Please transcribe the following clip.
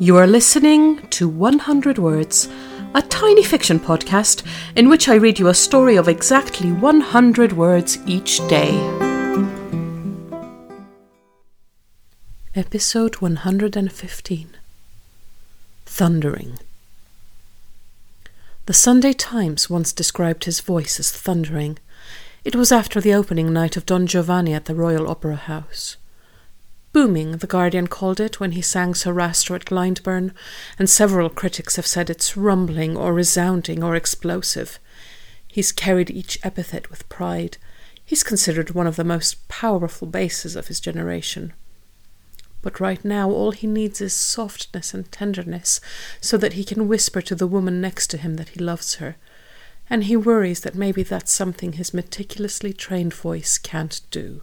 You are listening to 100 Words, a tiny fiction podcast in which I read you a story of exactly 100 words each day. Episode 115 Thundering. The Sunday Times once described his voice as thundering. It was after the opening night of Don Giovanni at the Royal Opera House. Booming, The Guardian called it when he sang Sarastro at Glyndebourne, and several critics have said it's rumbling or resounding or explosive. He's carried each epithet with pride. He's considered one of the most powerful basses of his generation. But right now, all he needs is softness and tenderness, so that he can whisper to the woman next to him that he loves her. And he worries that maybe that's something his meticulously trained voice can't do.